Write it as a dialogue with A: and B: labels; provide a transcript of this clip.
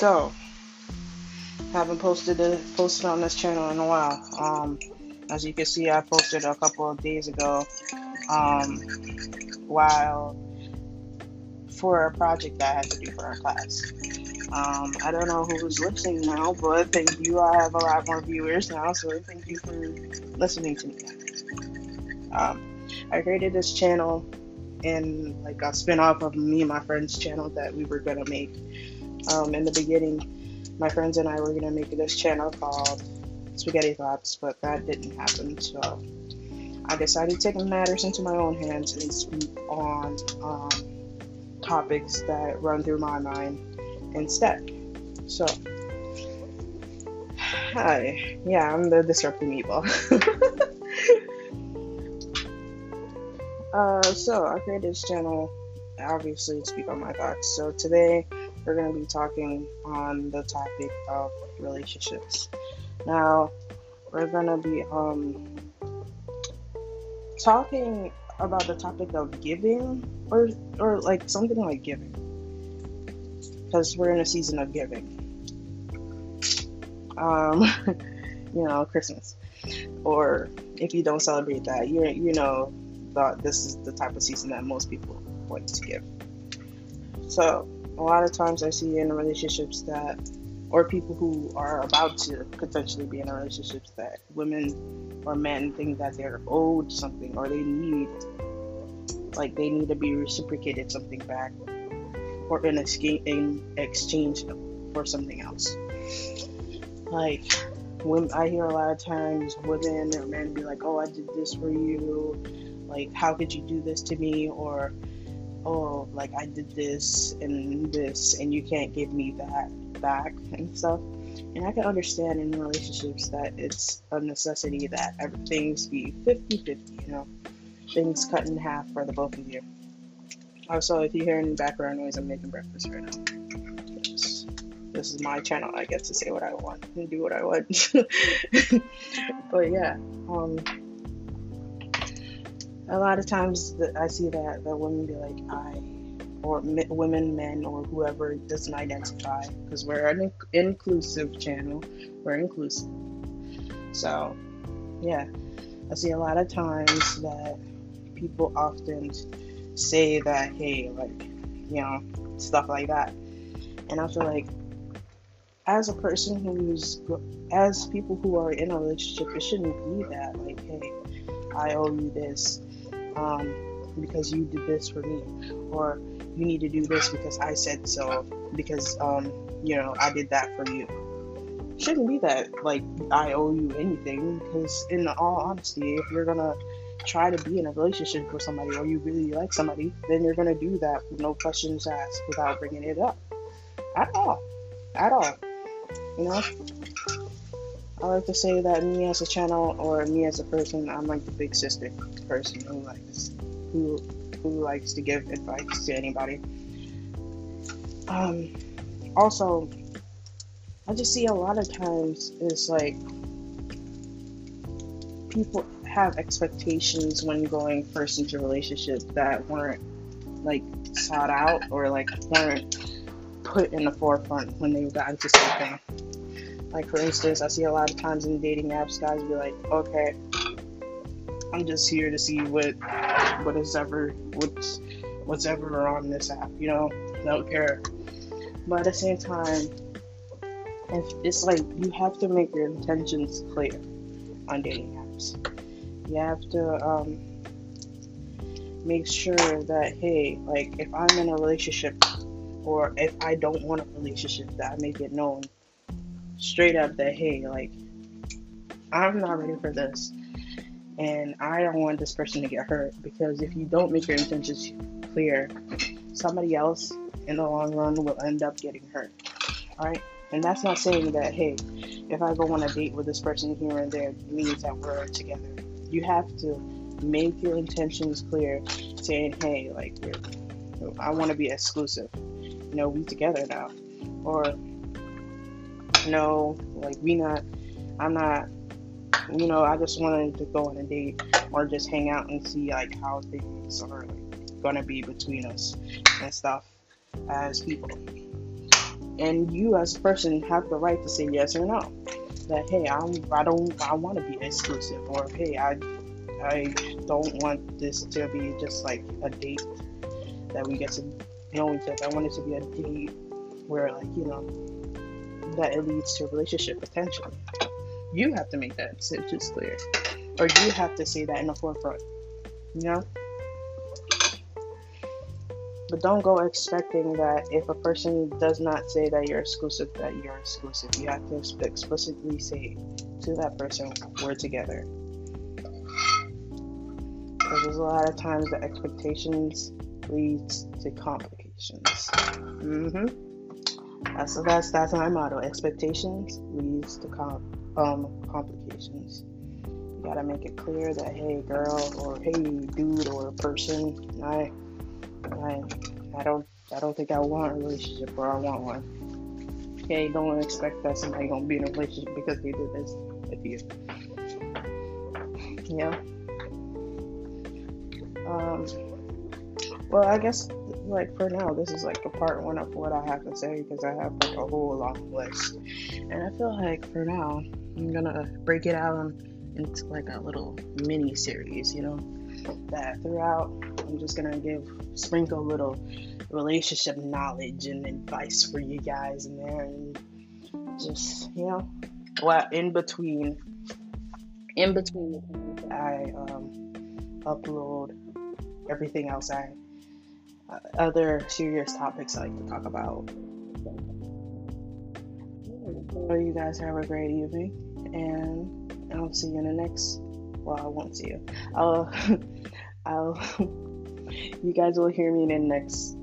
A: So, haven't posted a, posted on this channel in a while. Um, as you can see, I posted a couple of days ago. Um, while for a project that I had to do for our class. Um, I don't know who's listening now, but thank you. I have a lot more viewers now, so thank you for listening to me. Um, I created this channel in like a spin-off of me and my friend's channel that we were gonna make. Um, in the beginning, my friends and I were gonna make this channel called Spaghetti Thoughts, but that didn't happen. So I decided to take matters into my own hands and speak on um, topics that run through my mind instead. So, hi, yeah, I'm the disrupting evil. uh, so I created this channel obviously to speak on my thoughts. So today we're going to be talking on the topic of relationships. Now, we're going to be um talking about the topic of giving or or like something like giving. Because we're in a season of giving. Um you know christmas. Or if you don't celebrate that you you know this is the type of season that most people like to give. So a lot of times i see in relationships that or people who are about to potentially be in relationships that women or men think that they're owed something or they need like they need to be reciprocated something back or in exchange for something else. Like when I hear a lot of times women or men be like, "Oh, I did this for you," like, "How could you do this to me?" or "Oh, like I did this and this, and you can't give me that back," and stuff. And I can understand in relationships that it's a necessity that things be 50 50, you know things cut in half for the both of you. Also, if you hear any background noise, I'm making breakfast right now. This, this is my channel. I get to say what I want and do what I want. but yeah, um, a lot of times I see that that women be like, I or women, men, or whoever doesn't identify because we're an inclusive channel. We're inclusive. So, yeah, I see a lot of times that people often say that, hey, like, you know, stuff like that. And I feel like, as a person who's, as people who are in a relationship, it shouldn't be that, like, hey, I owe you this um, because you did this for me, or you need to do this because I said so, because, um, you know, I did that for you. Shouldn't be that, like, I owe you anything, because, in all honesty, if you're gonna try to be in a relationship with somebody or you really like somebody, then you're gonna do that with no questions asked without bringing it up at all, at all. You know, I like to say that me as a channel or me as a person, I'm like the big sister person who likes who who likes to give advice to anybody. Um, also, I just see a lot of times it's like people have expectations when going first into a relationship that weren't like sought out or like weren't put in the forefront when they got into something. Like for instance, I see a lot of times in dating apps, guys be like, "Okay, I'm just here to see what what is ever what's what's ever on this app," you know, don't care. But at the same time, it's like you have to make your intentions clear on dating apps you have to um, make sure that hey like if i'm in a relationship or if i don't want a relationship that i make it known straight up that hey like i'm not ready for this and i don't want this person to get hurt because if you don't make your intentions clear somebody else in the long run will end up getting hurt all right and that's not saying that hey if i go on a date with this person here and there means that we're together you have to make your intentions clear, saying, "Hey, like, I want to be exclusive. You know, we together now." Or, no, like, we not. I'm not. You know, I just wanted to go on a date or just hang out and see like how things are like, gonna be between us and stuff as people. and you as a person have the right to say yes or no. That hey, I'm I don't I want to be exclusive, or hey, I I don't want this to be just like a date that we get to know each other. I want it to be a date where like you know that it leads to relationship potentially. You have to make that decision clear, or you have to say that in the forefront. You know. But don't go expecting that if a person does not say that you're exclusive, that you're exclusive. You have to explicitly say to that person, we're together. Because there's a lot of times the expectations leads to complications. Mm-hmm. That's that's that's my motto. Expectations leads to um complications. You gotta make it clear that hey girl or hey dude or person, I I, I don't I don't think I want a relationship or I want one. Okay, don't expect that somebody gonna be in a relationship because they did this with you. Yeah. Um. Well, I guess like for now, this is like a part one of what I have to say because I have like a whole long list, and I feel like for now I'm gonna break it out into like a little mini series, you know, that throughout I'm just gonna give sprinkle little relationship knowledge and advice for you guys in there, and just you know, what in between, in between I um, upload everything else I other serious topics I like to talk about. So you guys have a great evening, and I'll see you in the next. Well, I won't see you. I'll I'll you guys will hear me in the next